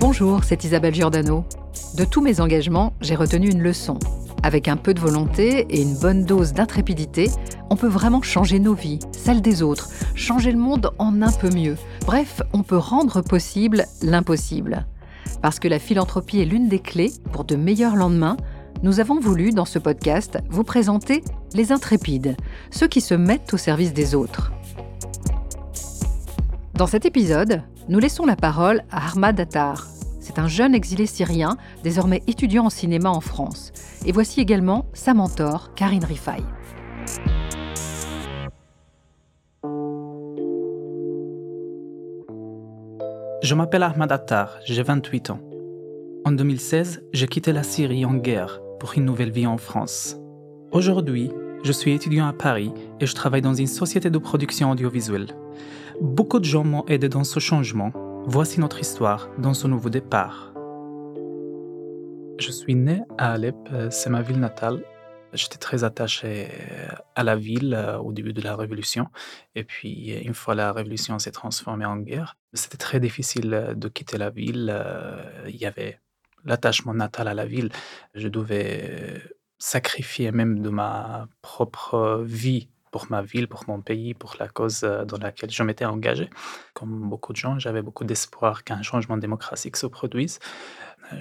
Bonjour, c'est Isabelle Giordano. De tous mes engagements, j'ai retenu une leçon. Avec un peu de volonté et une bonne dose d'intrépidité, on peut vraiment changer nos vies, celles des autres, changer le monde en un peu mieux. Bref, on peut rendre possible l'impossible. Parce que la philanthropie est l'une des clés pour de meilleurs lendemains, nous avons voulu, dans ce podcast, vous présenter les intrépides, ceux qui se mettent au service des autres. Dans cet épisode, nous laissons la parole à Ahmad Attar. C'est un jeune exilé syrien, désormais étudiant en cinéma en France. Et voici également sa mentor, Karine Rifaï. Je m'appelle Ahmad Attar, j'ai 28 ans. En 2016, j'ai quitté la Syrie en guerre pour une nouvelle vie en France. Aujourd'hui, je suis étudiant à Paris et je travaille dans une société de production audiovisuelle. Beaucoup de gens m'ont aidé dans ce changement. Voici notre histoire dans ce nouveau départ. Je suis né à Alep, euh, c'est ma ville natale. J'étais très attaché à la ville euh, au début de la révolution. Et puis, une fois la révolution s'est transformée en guerre, c'était très difficile de quitter la ville. Il y avait l'attachement natal à la ville. Je devais sacrifier même de ma propre vie pour ma ville, pour mon pays, pour la cause dans laquelle je m'étais engagé. Comme beaucoup de gens, j'avais beaucoup d'espoir qu'un changement démocratique se produise.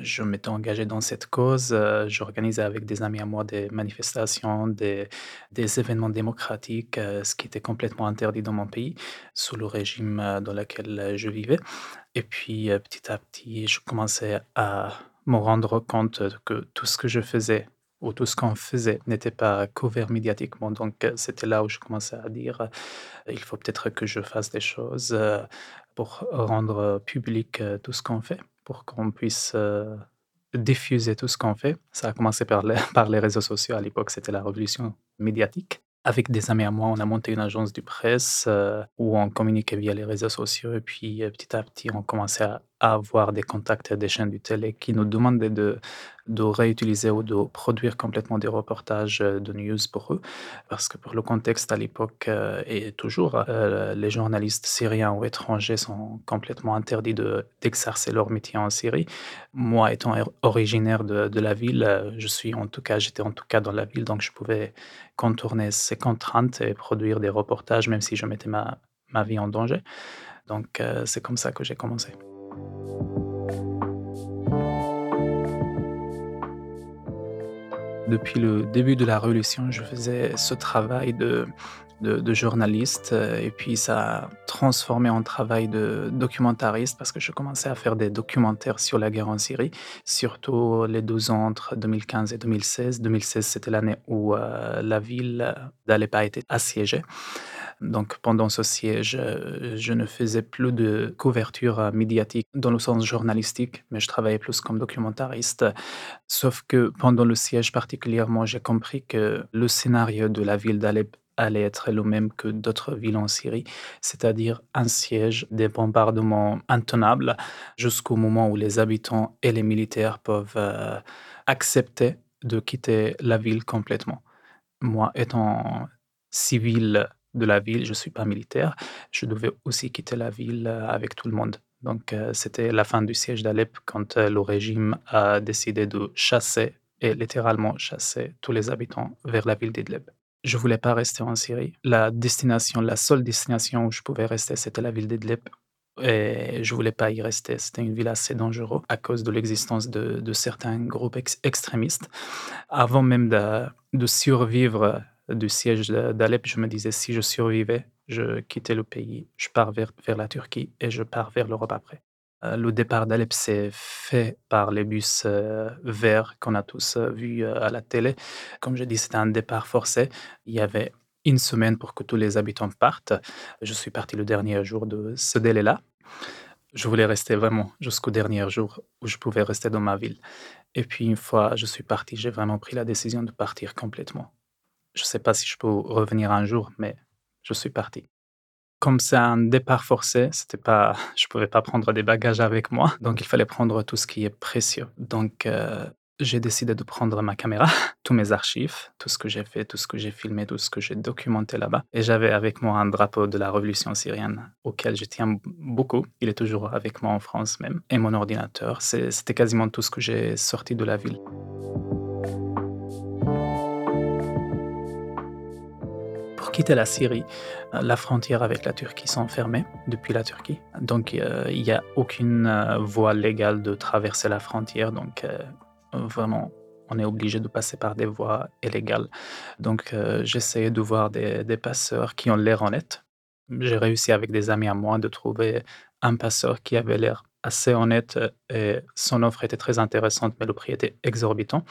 Je m'étais engagé dans cette cause. J'organisais avec des amis à moi des manifestations, des, des événements démocratiques, ce qui était complètement interdit dans mon pays, sous le régime dans lequel je vivais. Et puis, petit à petit, je commençais à me rendre compte que tout ce que je faisais ou tout ce qu'on faisait n'était pas couvert médiatiquement. Donc, euh, c'était là où je commençais à dire, euh, il faut peut-être que je fasse des choses euh, pour rendre public tout ce qu'on fait, pour qu'on puisse diffuser tout ce qu'on fait. Ça a commencé par les, par les réseaux sociaux. À l'époque, c'était la révolution médiatique. Avec des amis à moi, on a monté une agence de presse où on communiquait via les réseaux sociaux et puis petit à petit, on commençait à avoir des contacts des chaînes du télé qui nous demandaient de, de réutiliser ou de produire complètement des reportages euh, de news pour eux. Parce que pour le contexte à l'époque euh, et toujours, euh, les journalistes syriens ou étrangers sont complètement interdits d'exercer leur métier en Syrie. Moi, étant originaire de, la ville, je suis en tout cas, j'étais en tout cas dans la ville, donc je pouvais contourner ces contraintes et produire des reportages, même si je mettais ma, ma vie en danger. Donc, c'est comme ça que j'ai commencé. Depuis le début de la Révolution, je faisais ce travail de, journaliste euh, et puis ça a transformé en travail de documentariste parce que je commençais à faire des documentaires sur la guerre en Syrie, surtout les 12 ans entre 2015 et 2016. 2016, c'était l'année où euh, la ville d'Alep a été assiégée. Donc pendant ce siège, euh, je ne faisais plus de couverture euh, médiatique dans le sens journalistique, mais je travaillais plus comme documentariste. Sauf que pendant le siège particulièrement, j'ai compris que le scénario de la ville d'Alep allait être le même que d'autres villes en Syrie, c'est-à-dire un siège, des bombardements intenables, jusqu'au moment où les habitants et les militaires peuvent euh, accepter de quitter la ville complètement. Moi, étant civil de la ville, je ne suis pas militaire, je devais aussi quitter la ville euh, avec tout le monde. Donc euh, c'était la fin du siège d'Alep quand euh, le régime a décidé de chasser, et littéralement chasser, tous les habitants vers la ville d'Idlib. Je ne voulais pas rester en Syrie. La destination, la seule destination où je pouvais rester, c'était la ville d'Idlib. Et je voulais pas y rester. C'était une ville assez dangereuse à cause de l'existence de, certains groupes extrémistes. Avant même de survivre du siège d'Alep, je me disais si je survivais, je quittais le pays, je pars vers, vers la Turquie et je pars vers l'Europe après. Euh, le départ d'Alep s'est fait par les bus euh, verts qu'on a tous euh, vus à la télé. Comme je dis, c'était un départ forcé. Il y avait une semaine pour que tous les habitants partent. Je suis parti le dernier jour de ce délai-là. Je voulais rester vraiment jusqu'au dernier jour où je pouvais rester dans ma ville. Et puis une fois je suis parti, j'ai vraiment pris la décision de partir complètement. Je ne sais pas si je peux revenir un jour, mais je suis parti. Comme c'est un départ forcé, c'était pas, je ne pouvais pas prendre des bagages avec moi, donc il fallait prendre tout ce qui est précieux. Donc, euh, j'ai décidé de prendre ma caméra, tous mes archives, tout ce que j'ai fait, tout ce que j'ai filmé, tout ce que j'ai documenté là-bas. Et j'avais avec moi un drapeau de la révolution syrienne auquel je tiens beaucoup. Il est toujours avec moi en France même. Et mon ordinateur. C'était quasiment tout ce que j'ai sorti de la ville. Quitter la Syrie, euh, la frontière avec la Turquie sont fermées depuis la Turquie. Donc euh, il n'y a aucune euh, voie légale de traverser la frontière. Donc vraiment, on est obligé de passer par des voies illégales. Donc, j'essayais de voir des, passeurs qui ont l'air honnêtes. J'ai réussi avec des amis à moi de trouver un passeur qui avait l'air assez honnête et son offre était très intéressante, mais le prix était exorbitant.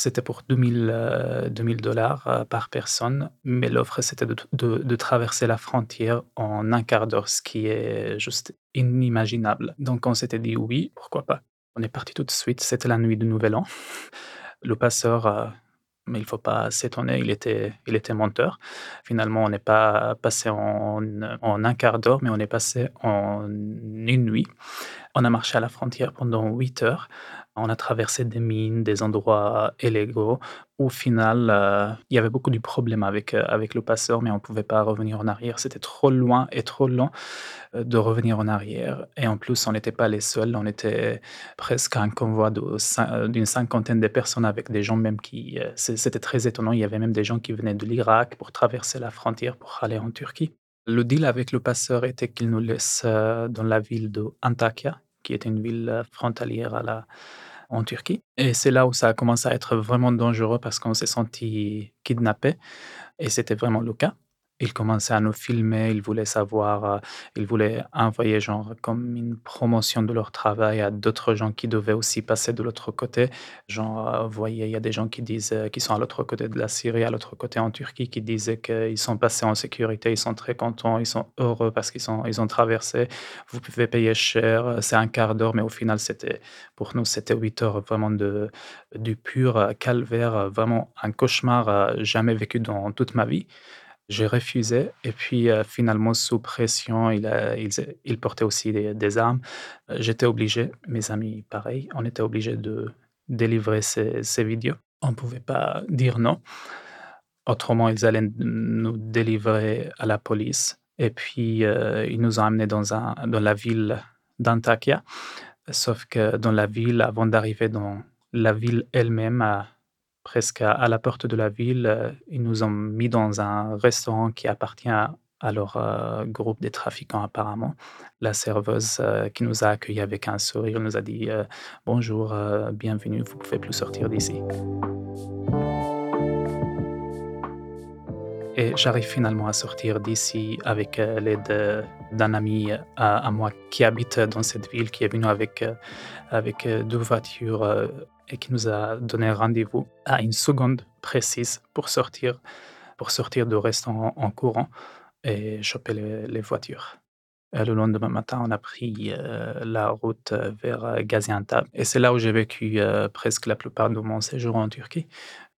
C'était pour 2000 dollars euh, par personne, mais l'offre c'était de, traverser la frontière en un quart d'heure, ce qui est juste inimaginable. Donc on s'était dit oui, pourquoi pas. On est parti tout de suite, c'était la nuit du Nouvel An. Le passeur, euh, mais il ne faut pas s'étonner, il était, il était monteur. Finalement, on n'est pas passé en, en un quart d'heure, mais on est passé en une nuit. On a marché à la frontière pendant huit heures. On a traversé des mines, des endroits illégaux. Au final, euh, il y avait beaucoup de problèmes avec, euh, avec le passeur, mais on ne pouvait pas revenir en arrière. C'était trop loin et trop long euh, de revenir en arrière. Et en plus, on n'était pas les seuls. On était presque un convoi d'une cinquantaine de personnes avec des gens même qui... C'était très étonnant. Il y avait même des gens qui venaient de l'Irak pour traverser la frontière pour aller en Turquie. Le deal avec le passeur était qu'il nous laisse dans la ville de Antakya, qui était une ville frontalière à la, en Turquie. Et c'est là où ça a commencé à être vraiment dangereux parce qu'on s'est senti kidnappé. Et c'était vraiment le cas ils commençaient à nous filmer, ils voulaient savoir, euh, ils voulaient envoyer genre comme une promotion de leur travail à d'autres gens qui devaient aussi passer de l'autre côté. Genre, euh, vous voyez, il y a des gens qui disent, euh, qui sont à l'autre côté de la Syrie, à l'autre côté en Turquie, qui disaient qu'ils sont passés en sécurité, ils sont très contents, ils sont heureux parce qu'ils ils ont traversé. Vous pouvez payer cher, c'est un quart d'heure, mais au final, c'était, pour nous, c'était huit heures vraiment de, du pur calvaire, vraiment un cauchemar jamais vécu dans toute ma vie. J'ai refusé et puis euh, finalement, sous pression, il, il, portait aussi des, armes. Euh, j'étais obligé, mes amis pareil, on était obligé de délivrer ces, vidéos. On ne pouvait pas dire non. Autrement, ils allaient nous délivrer à la police. Et puis, euh, ils nous ont amenés dans, la ville d'Antakya. Sauf que dans la ville, avant d'arriver dans la ville elle-même, presque à, la porte de la ville. Euh, ils nous ont mis dans un restaurant qui appartient à, leur euh, groupe des trafiquants apparemment. La serveuse euh, qui nous a accueillis avec un sourire nous a dit Bonjour, bienvenue, vous pouvez plus sortir d'ici. Et j'arrive finalement à sortir d'ici avec l'aide d'un ami à, moi qui habite dans cette ville, qui est venu avec, avec deux voitures et qui nous a donné rendez-vous à une seconde précise pour sortir, pour sortir de restaurant en courant et choper les, voitures. Le lendemain matin, on a pris euh, la route vers Gaziantep et c'est là où j'ai vécu euh, presque la plupart de mon séjour en Turquie.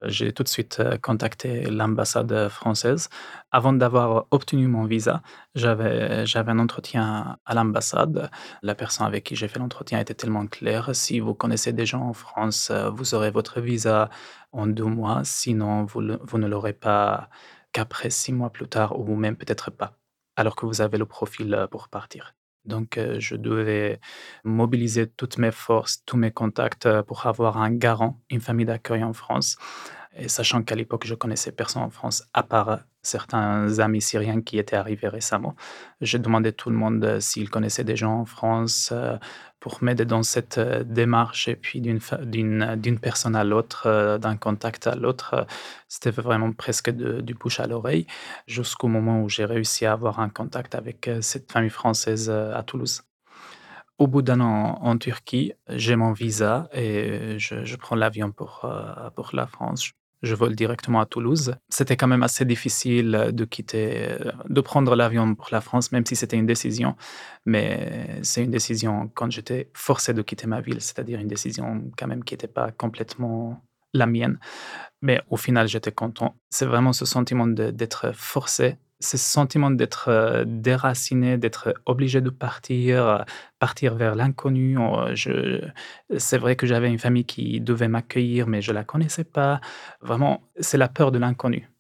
J'ai tout de suite euh, contacté l'ambassade française. Avant d'avoir obtenu mon visa, j'avais, un entretien à l'ambassade. La personne avec qui j'ai fait l'entretien était tellement claire. Si vous connaissez des gens en France, euh, vous aurez votre visa en deux mois. Sinon, vous ne l'aurez pas qu'après six mois plus tard ou même peut-être pas, alors que vous avez le profil euh, pour partir. Donc, je devais mobiliser toutes mes forces, tous mes contacts pour avoir un garant, une famille d'accueil en France. Et sachant qu'à l'époque, je connaissais personne en France, à part certains amis syriens qui étaient arrivés récemment, j'ai demandé à tout le monde s'ils connaissaient des gens en France pour m'aider dans cette démarche. Et puis, d'une personne à l'autre, d'un contact à l'autre, c'était vraiment presque du bouche à l'oreille, jusqu'au moment où j'ai réussi à avoir un contact avec cette famille française à Toulouse. Au bout d'un an en Turquie, j'ai mon visa et je, je prends l'avion pour, pour la France je vole directement à Toulouse. C'était quand même assez difficile de quitter, de prendre l'avion pour la France, même si c'était une décision. Mais c'est une décision quand j'étais forcé de quitter ma ville, c'est-à-dire une décision quand même qui n'était pas complètement la mienne. Mais au final, j'étais content. C'est vraiment ce sentiment d'être forcé ce sentiment d'être euh, déraciné, d'être obligé de partir, euh, partir vers l'inconnu. C'est vrai que j'avais une famille qui devait m'accueillir, mais je ne la connaissais pas. Vraiment, c'est la peur de l'inconnu.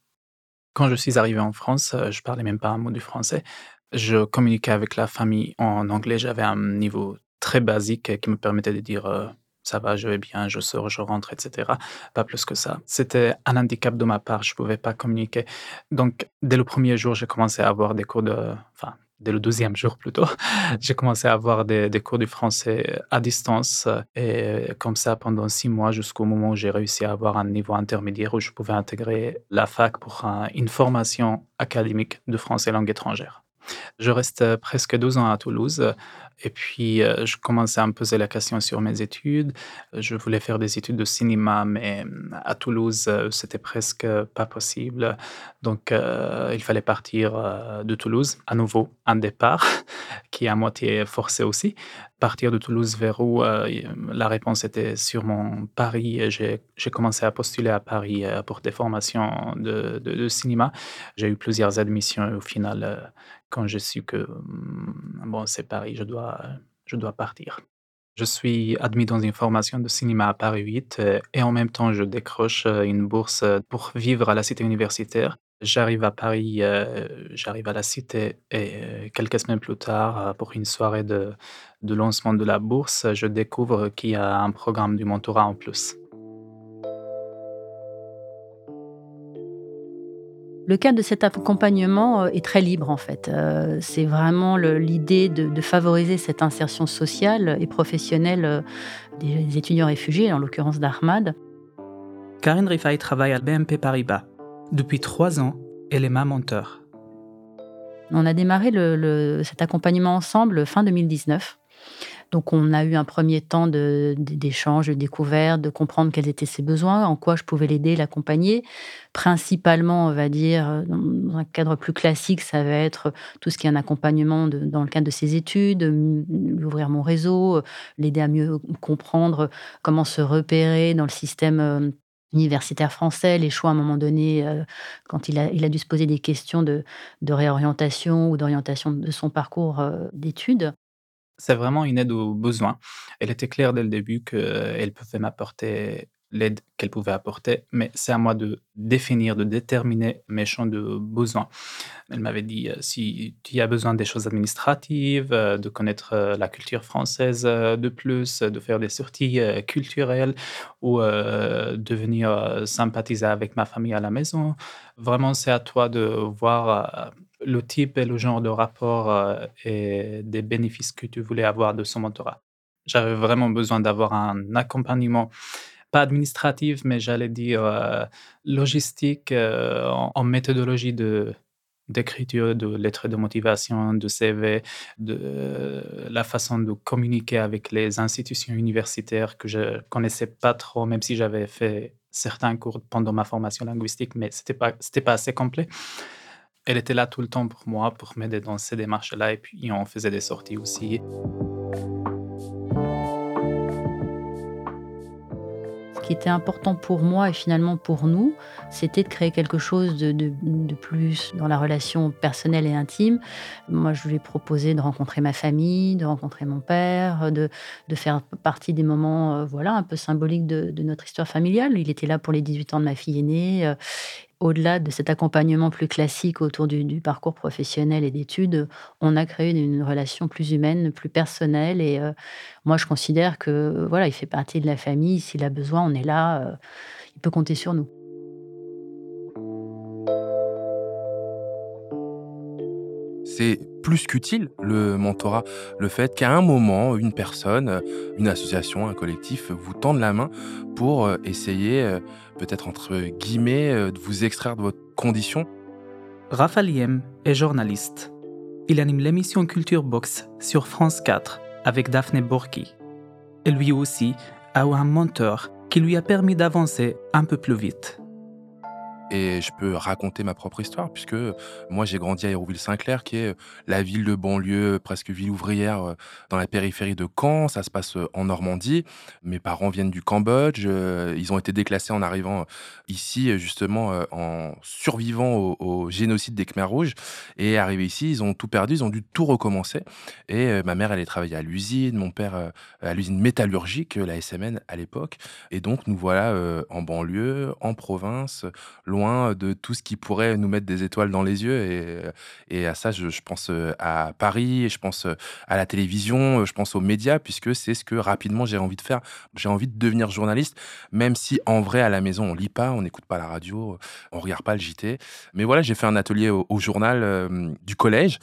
Quand je suis arrivé en France, euh, je parlais même pas un mot du français. Je communiquais avec la famille en anglais. J'avais un niveau très basique qui me permettait de dire ça va, je vais bien, je sors, je rentre, etc. Pas plus que ça. C'était un handicap de ma part, je ne pouvais pas communiquer. Donc, dès le premier jour, j'ai commencé à avoir des cours de... Enfin, dès le deuxième jour plutôt, j'ai commencé à avoir des, cours de français à distance. Et comme ça, pendant six mois, jusqu'au moment où j'ai réussi à avoir un niveau intermédiaire où je pouvais intégrer la fac pour une formation académique de français langue étrangère. Je reste presque 12 ans à Toulouse et puis je commençais à me poser la question sur mes études. Je voulais faire des études de cinéma, mais mmh, à Toulouse, c'était presque pas possible. Donc il fallait partir de Toulouse, à nouveau un départ qui est à moitié forcé aussi. Partir de Toulouse vers où la réponse était sûrement Paris. J'ai commencé à postuler à Paris pour des formations de, cinéma. J'ai eu plusieurs admissions et au final quand je su que mmh, bon, c'est Paris, je dois, je dois partir. Je suis admis dans une formation de cinéma à Paris 8 euh, et en même temps, je décroche euh, une bourse euh, pour vivre à la cité universitaire. J'arrive à Paris, j'arrive à la cité et quelques semaines plus tard, pour une soirée de, de lancement de la bourse, je découvre qu'il y a un programme du mentorat en plus. Le cadre de cet accompagnement euh, est très libre en fait. Euh, c'est vraiment l'idée de, favoriser cette insertion sociale et professionnelle euh, des étudiants réfugiés, en l'occurrence d'Ahmad. Karine Rifai travaille à BNP Paribas. Depuis trois ans, elle est ma mentor. On a démarré cet accompagnement ensemble fin 2019. Donc on a eu un premier temps d'échange, de, de, découverte, de comprendre quels étaient ses besoins, en quoi je pouvais l'aider, l'accompagner. Principalement, on va dire, dans un cadre plus classique, ça va être tout ce qui est un accompagnement dans le cadre de ses études, ouvrir mon réseau, l'aider à mieux comprendre comment se repérer dans le système euh, universitaire français, les choix à un moment donné, euh, quand il a, dû se poser des questions de, réorientation ou d'orientation de son parcours euh, d'études c'est vraiment une aide aux besoins. Elle était claire dès le début qu'elle pouvait m'apporter l'aide qu'elle pouvait apporter, mais c'est à moi de définir, de déterminer mes champs de besoins. Elle m'avait dit euh, si tu as besoin des choses administratives, euh, de connaître euh, la culture française de plus, de faire des sorties culturelles ou de venir sympathiser avec ma famille à la maison, vraiment c'est à toi de voir le type et le genre de rapport et des bénéfices que tu voulais avoir de son mentorat. J'avais vraiment besoin d'avoir un accompagnement pas administrative, mais j'allais dire euh, logistique euh, en, méthodologie de d'écriture, de lettres de motivation, de CV, de euh, la façon de communiquer avec les institutions universitaires que je connaissais pas trop, même si j'avais fait certains cours pendant ma formation linguistique, mais c'était pas c'était pas assez complet. Elle était là tout le temps pour moi, pour m'aider dans ces démarches-là, et puis on faisait des sorties aussi. Était important pour moi et finalement pour nous, c'était de créer quelque chose de, plus dans la relation personnelle et intime. Moi, je lui ai proposé de rencontrer ma famille, de rencontrer mon père, de, de faire partie des moments euh, voilà, un peu symboliques de, de, notre histoire familiale. Il était là pour les 18 ans de ma fille aînée. Euh, au-delà de cet accompagnement plus classique autour du, parcours professionnel et d'études, on a créé une relation plus humaine, plus personnelle. Et euh, moi, je considère que voilà, il fait partie de la famille. S'il a besoin, on est là. Euh, il peut compter sur nous. C'est plus qu'utile, le mentorat, le fait qu'à un moment, une personne, une association, un collectif vous tende la main pour euh, essayer, peut-être entre guillemets, euh, de vous extraire de votre condition Raphaël Yem est journaliste. Il anime l'émission Culture Box sur France 4 avec Daphné Borki. Et lui aussi a eu un mentor qui lui a permis d'avancer un peu plus vite. Et je peux raconter ma propre histoire puisque moi j'ai grandi à Hérouville-Saint-Clair qui est la ville de banlieue, presque ville ouvrière euh, dans la périphérie de Caen. Ça se passe euh, en Normandie. Mes parents viennent du Cambodge. Euh, ils ont été déclassés en arrivant ici justement en survivant au, génocide des Khmers rouges. Et arrivés ici, ils ont tout perdu, ils ont dû tout recommencer. Et ma mère, elle est travaillée à l'usine, mon père à l'usine métallurgique, la SMN à l'époque. Et donc nous voilà en banlieue, en province, loin de tout ce qui pourrait nous mettre des étoiles dans les yeux. Et, et à ça, je, pense euh, à Paris, je pense euh, à la télévision, je pense aux médias, puisque c'est ce que rapidement j'ai envie de faire. J'ai envie de devenir journaliste, même si en vrai, à la maison, on lit pas, on n'écoute pas la radio, on regarde pas le JT. Mais voilà, j'ai fait un atelier au, journal euh, du collège.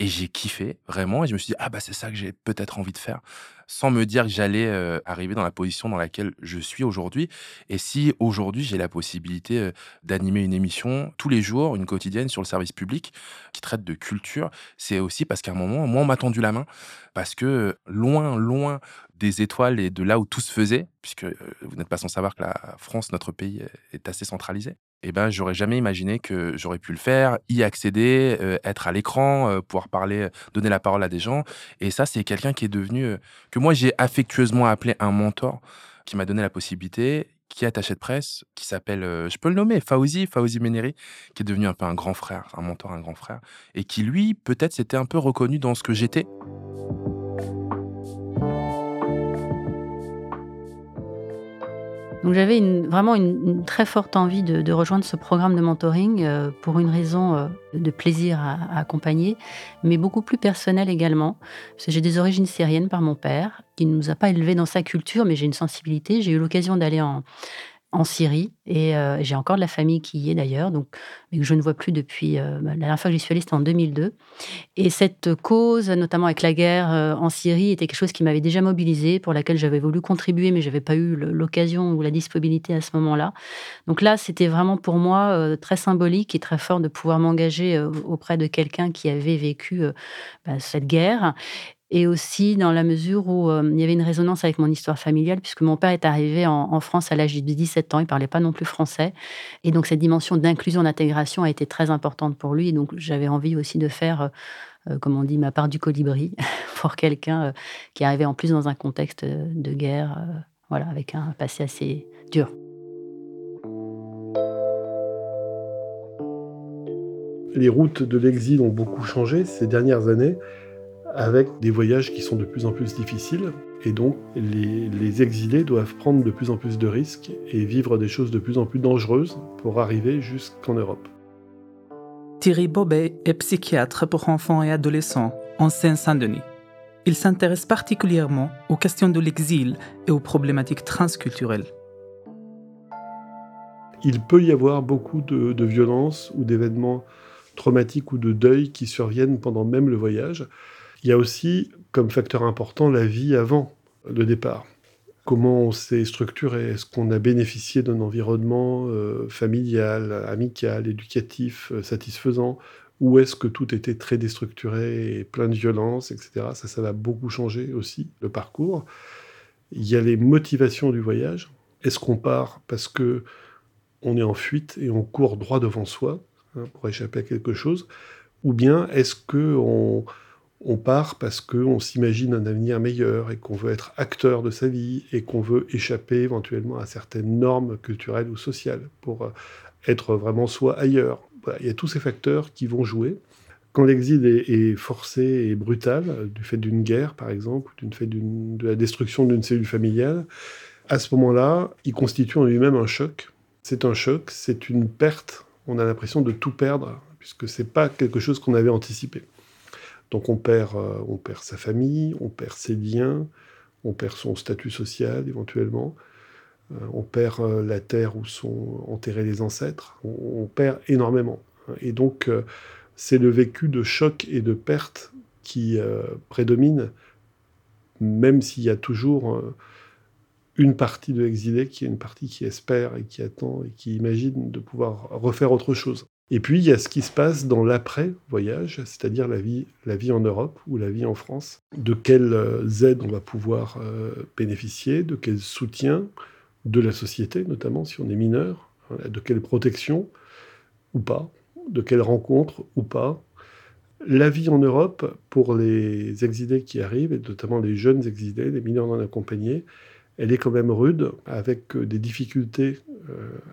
Et j'ai kiffé, vraiment. Et je me suis dit, ah bah c'est ça que j'ai peut-être envie de faire, sans me dire que j'allais arriver dans la position dans laquelle je suis aujourd'hui. Et si aujourd'hui j'ai la possibilité d'animer une émission tous les jours, une quotidienne sur le service public qui traite de culture, c'est aussi parce qu'à un moment, moi, on m'a tendu la main. Parce que loin, loin des étoiles et de là où tout se faisait, puisque vous n'êtes pas sans savoir que la France, notre pays, est assez centralisé eh ben, j'aurais jamais imaginé que j'aurais pu le faire, y accéder, euh, être à l'écran, euh, pouvoir parler, donner la parole à des gens. Et ça, c'est quelqu'un qui est devenu, euh, que moi j'ai affectueusement appelé un mentor, qui m'a donné la possibilité, qui est attaché de presse, qui s'appelle, je peux le nommer, Fauzi, Fauzi Meneri, qui est devenu un peu un grand frère, un mentor, un grand frère, et qui lui, peut-être, s'était un peu reconnu dans ce que j'étais. Donc j'avais vraiment une, très forte envie de, rejoindre ce programme de mentoring euh, pour une raison euh, de plaisir à, accompagner, mais beaucoup plus personnelle également. J'ai des origines syriennes par mon père, qui ne nous a pas élevés dans sa culture, mais j'ai une sensibilité. J'ai eu l'occasion d'aller en, en Syrie et euh, j'ai encore de la famille qui y est d'ailleurs, donc mais que je ne vois plus depuis euh, bah, la dernière fois que j'y suis allée, c'était en 2002. Et cette cause, notamment avec la guerre euh, en Syrie, était quelque chose qui m'avait déjà mobilisée, pour laquelle j'avais voulu contribuer, mais j'avais pas eu l'occasion ou la disponibilité à ce moment-là. Donc là, c'était vraiment pour moi très symbolique et très fort de pouvoir m'engager auprès de quelqu'un qui avait vécu bah, cette guerre et aussi dans la mesure où euh, il y avait une résonance avec mon histoire familiale, puisque mon père est arrivé en, France à l'âge de 17 ans, il parlait pas non plus français, et donc cette dimension d'inclusion, d'intégration a été très importante pour lui, et donc j'avais envie aussi de faire, euh, euh, comme on dit, ma part du colibri pour quelqu'un qui arrivait en plus dans un contexte de guerre, voilà, avec un passé assez dur. Les routes de l'exil ont beaucoup changé ces dernières années avec des voyages qui sont de plus en plus difficiles. Et donc, les, exilés doivent prendre de plus en plus de risques et vivre des choses de plus en plus dangereuses pour arriver jusqu'en Europe. Thierry Bobet est psychiatre pour enfants et adolescents en Seine-Saint-Denis. Il s'intéresse particulièrement aux questions de l'exil et aux problématiques transculturelles. Il peut y avoir beaucoup de, de violences ou d'événements traumatiques ou de deuil qui surviennent pendant même le voyage. Il y a aussi, comme facteur important, la vie avant le départ. Comment on s'est structuré? Est-ce qu'on a bénéficié d'un environnement euh, familial, amical, éducatif, euh, satisfaisant? Ou est-ce que tout était très déstructuré et plein de violence, etc. Ça, ça va beaucoup changer aussi, le parcours. Il y a les motivations du voyage. Est-ce qu'on part parce que on est en fuite et on court droit devant soi hein, pour échapper à quelque chose? Ou bien est-ce que on on part parce qu'on s'imagine un avenir meilleur et qu'on veut être acteur de sa vie et qu'on veut échapper éventuellement à certaines normes culturelles ou sociales pour euh, être vraiment soi ailleurs. il y a tous ces facteurs qui vont jouer. Quand l'exil est, forcé et brutal, du fait d'une guerre par exemple, du fait de la destruction d'une cellule familiale, à ce moment-là, il constitue en lui-même un choc. C'est un choc, c'est une perte. On a l'impression de tout perdre, puisque ce n'est pas quelque chose qu'on avait anticipé. Donc on perd, euh, on perd sa famille, on perd ses liens, on perd son statut social éventuellement, euh, on perd euh, la terre où sont enterrés les ancêtres, on, perd énormément. Et donc c'est le vécu de choc et de perte qui prédomine, même s'il y a toujours une partie de l'exilé qui est une partie qui espère et qui attend et qui imagine de pouvoir refaire autre chose. Et puis, il y a ce qui se passe dans l'après-voyage, c'est-à-dire la vie, la en Europe ou la vie en France. De quelles euh, aides on va pouvoir euh, bénéficier, de quel soutien de la société, notamment si on est mineur, hein, de quelle protection. ou pas, de quelle rencontre ou pas. La vie en Europe, pour les exilés qui arrivent, et notamment les jeunes exilés, les mineurs non accompagnés, elle est quand même rude, avec des difficultés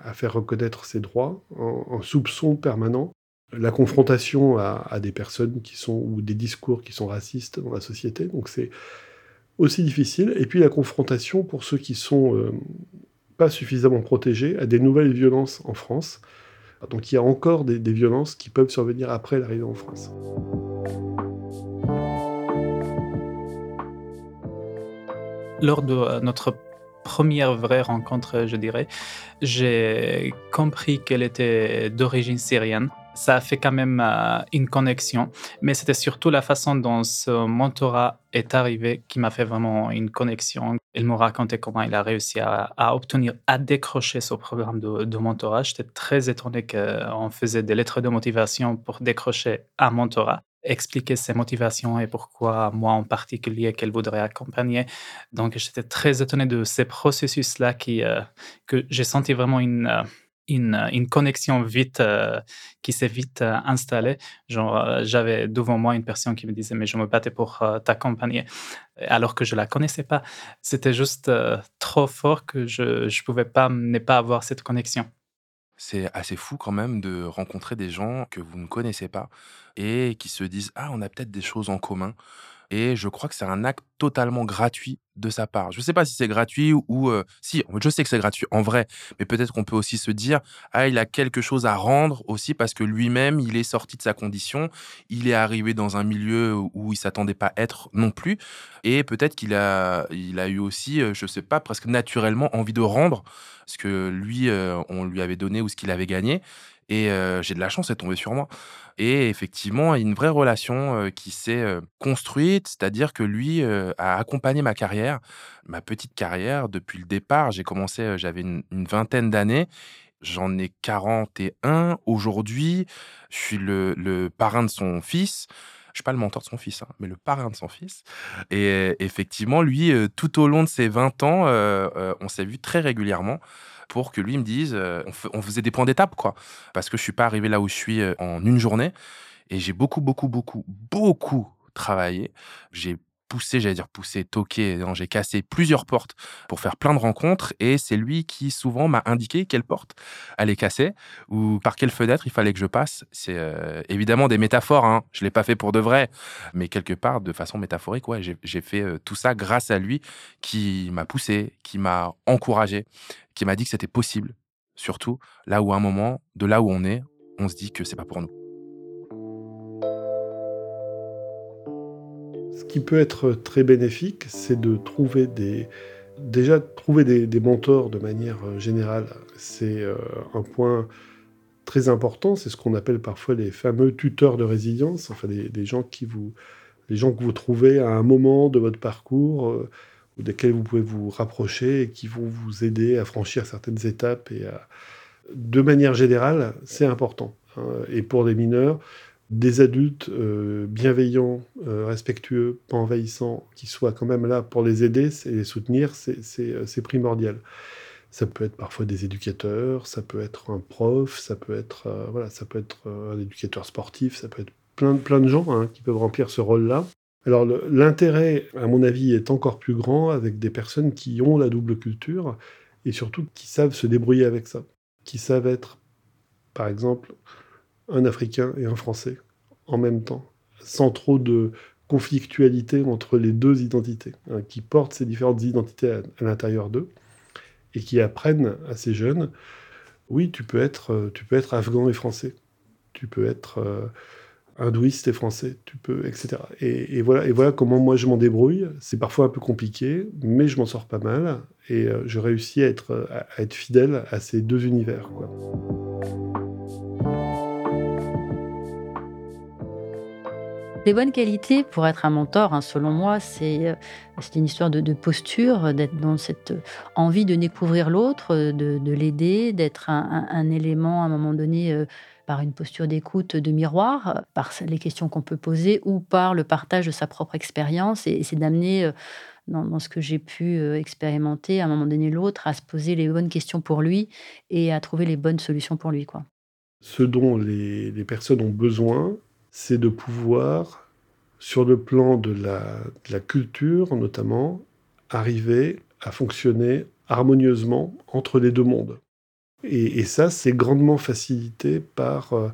à faire reconnaître ses droits, en, soupçon permanent. La confrontation à, des personnes qui sont, ou des discours qui sont racistes dans la société, donc c'est aussi difficile. Et puis la confrontation pour ceux qui sont euh, pas suffisamment protégés à des nouvelles violences en France. Donc il y a encore des violences qui peuvent survenir après l'arrivée en France. Lors de euh, notre première vraie rencontre, je dirais, j'ai compris qu'elle était d'origine syrienne ça a fait quand même euh, une connexion. Mais c'était surtout la façon dont ce mentorat est arrivé qui m'a fait vraiment une connexion. Il m'a raconté comment il a réussi à, obtenir, à décrocher ce programme de, de mentorat. J'étais très étonné qu'on faisait des lettres de motivation pour décrocher un mentorat expliquer ses motivations et pourquoi moi en particulier qu'elle voudrait accompagner. Donc j'étais très étonné de ces processus-là qui, euh, que j'ai senti vraiment une... Euh, une, une, connexion vite euh, qui s'est vite euh, installée. Genre, euh, j'avais devant moi une personne qui me disait mais je me battais pour t'accompagner, alors que je la connaissais pas. C'était juste trop fort que je je pouvais pas ne pas avoir cette connexion. C'est assez fou quand même de rencontrer des gens que vous ne connaissez pas et qui se disent ah on a peut-être des choses en commun. Et je crois que c'est un acte totalement gratuit de sa part. Je ne sais pas si c'est gratuit ou, si, je sais que c'est gratuit en vrai, mais peut-être qu'on peut aussi se dire ah il a quelque chose à rendre aussi parce que lui-même il est sorti de sa condition, il est arrivé dans un milieu où il s'attendait pas à être non plus, et peut-être qu'il a il a eu aussi, je sais pas, presque naturellement envie de rendre ce que lui on lui avait donné ou ce qu'il avait gagné. Et j'ai de la chance, c'est tombé sur moi. Et effectivement, une vraie relation qui s'est construite, c'est-à-dire que lui a accompagné ma carrière, ma petite carrière depuis le départ. J'ai commencé, j'avais une, vingtaine d'années. J'en ai 41 aujourd'hui. Je suis le, parrain de son fils. Je suis pas le mentor de son fils, hein, mais le parrain de son fils. Et effectivement, lui, tout au long de ses 20 ans, on s'est vu très régulièrement pour que lui me dise, euh, on, faisait des points d'étape, quoi. Parce que je suis pas arrivé là où je suis euh, en une journée. Et j'ai beaucoup, beaucoup, beaucoup, beaucoup travaillé. J'ai poussé, j'allais dire poussé, toqué, j'ai cassé plusieurs portes pour faire plein de rencontres et c'est lui qui souvent m'a indiqué quelle porte allait casser ou par quelle fenêtre il fallait que je passe. C'est euh, évidemment des métaphores, hein. je l'ai pas fait pour de vrai, mais quelque part de façon métaphorique, ouais, j'ai fait tout ça grâce à lui qui m'a poussé, qui m'a encouragé qui m'a dit que c'était possible, surtout là où à un moment, de là où on est, on se dit que c'est pas pour nous. Ce qui peut être très bénéfique, c'est de trouver des. Déjà, trouver des, mentors de manière euh, générale, c'est euh, un point très important. C'est ce qu'on appelle parfois les fameux tuteurs de résilience, enfin des, gens qui vous, les gens que vous trouvez à un moment de votre parcours. Euh, desquels vous pouvez vous rapprocher et qui vont vous aider à franchir certaines étapes. Et De manière générale, c'est important. Hein. Et pour des mineurs, des adultes euh, bienveillants, euh, respectueux, pas envahissants, qui soient quand même là pour les aider et les soutenir, euh, c'est primordial. Ça peut être parfois des éducateurs, ça peut être un prof, ça peut être, voilà, ça peut être un éducateur sportif, ça peut être plein, plein de gens hein, qui peuvent remplir ce rôle-là. Alors l'intérêt, à mon avis, est encore plus grand avec des personnes qui ont la double culture et surtout qui savent se débrouiller avec ça, qui savent être, par exemple, un Africain et un Français en même temps, sans trop de conflictualité entre les deux identités, hein, qui portent ces différentes identités à, l'intérieur d'eux et qui apprennent à ces jeunes, oui, tu peux être, tu peux être afghan et français, tu peux être euh, hindouiste et français, tu peux, etc. Et, voilà, et voilà comment moi je m'en débrouille. C'est parfois un peu compliqué, mais je m'en sors pas mal et euh, je réussis à être, à, être fidèle à ces deux univers. Les bonnes qualités pour être un mentor, hein, selon moi, c'est euh, une histoire de, posture, d'être dans cette envie de découvrir l'autre, de, l'aider, d'être un, élément à un moment donné euh, par une posture d'écoute de miroir, par les questions qu'on peut poser ou par le partage de sa propre expérience. Et, c'est d'amener, euh, dans, ce que j'ai pu euh, expérimenter, à un moment donné l'autre, à se poser les bonnes questions pour lui et à trouver les bonnes solutions pour lui. Quoi. Ce dont les, personnes ont besoin, c'est de pouvoir, sur le plan de la, culture notamment, arriver à fonctionner harmonieusement entre les deux mondes. Et, ça, c'est grandement facilité par euh,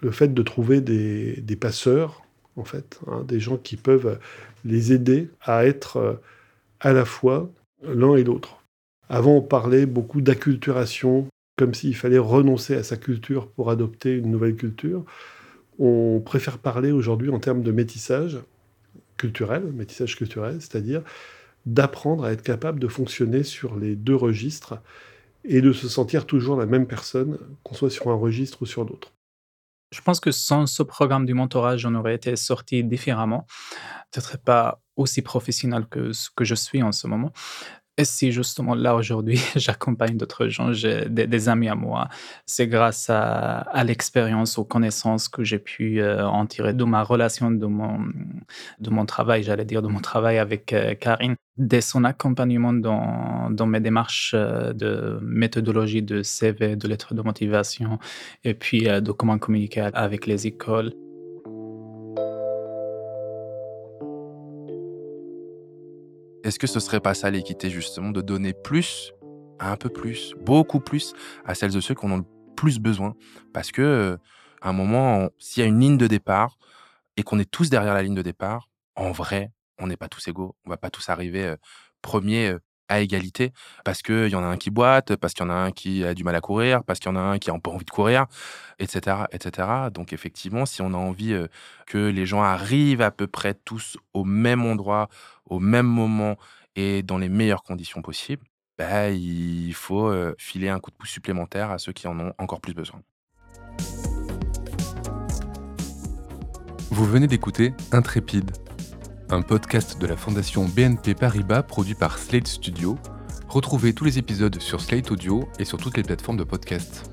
le fait de trouver des, passeurs, en fait, hein, des gens qui peuvent les aider à être euh, à la fois l'un et l'autre. Avant, on parlait beaucoup d'acculturation, comme s'il fallait renoncer à sa culture pour adopter une nouvelle culture. On préfère parler aujourd'hui en termes de métissage culturel, métissage culturel, c'est-à-dire d'apprendre à être capable de fonctionner sur les deux registres et de se sentir toujours la même personne, qu'on soit sur un registre ou sur l'autre. Je pense que sans ce programme du mentorat, j'en aurais été sorti différemment. Peut-être pas aussi professionnel que ce que je suis en ce moment. Et si justement là aujourd'hui, j'accompagne d'autres gens, j'ai des, amis à moi, c'est grâce à, l'expérience, aux connaissances que j'ai pu euh, en tirer de ma relation, de mon, de mon travail, j'allais dire, de mon travail avec euh, Karine, dès son accompagnement dans, dans mes démarches euh, de méthodologie de CV, de lettres de motivation, et puis de comment communiquer avec les écoles. Est-ce que ce serait pas ça l'équité, justement, de donner plus, un peu plus, beaucoup plus à celles et ceux qui en ont le plus besoin? Parce que, à un moment, s'il y a une ligne de départ et qu'on est tous derrière la ligne de départ, en vrai, on n'est pas tous égaux. On va pas tous arriver premier à égalité parce qu'il y en a un qui boite, parce qu'il y en a un qui a du mal à courir, parce qu'il y en a un qui a pas envie de courir, etc., etc. Donc effectivement, si on a envie que les gens arrivent à peu près tous au même endroit, au même moment et dans les meilleures conditions possibles, bah, il faut filer un coup de pouce supplémentaire à ceux qui en ont encore plus besoin. Vous venez d'écouter Intrépide un podcast de la Fondation BNP Paribas produit par Slate Studio. Retrouvez tous les épisodes sur Slate Audio et sur toutes les plateformes de podcast.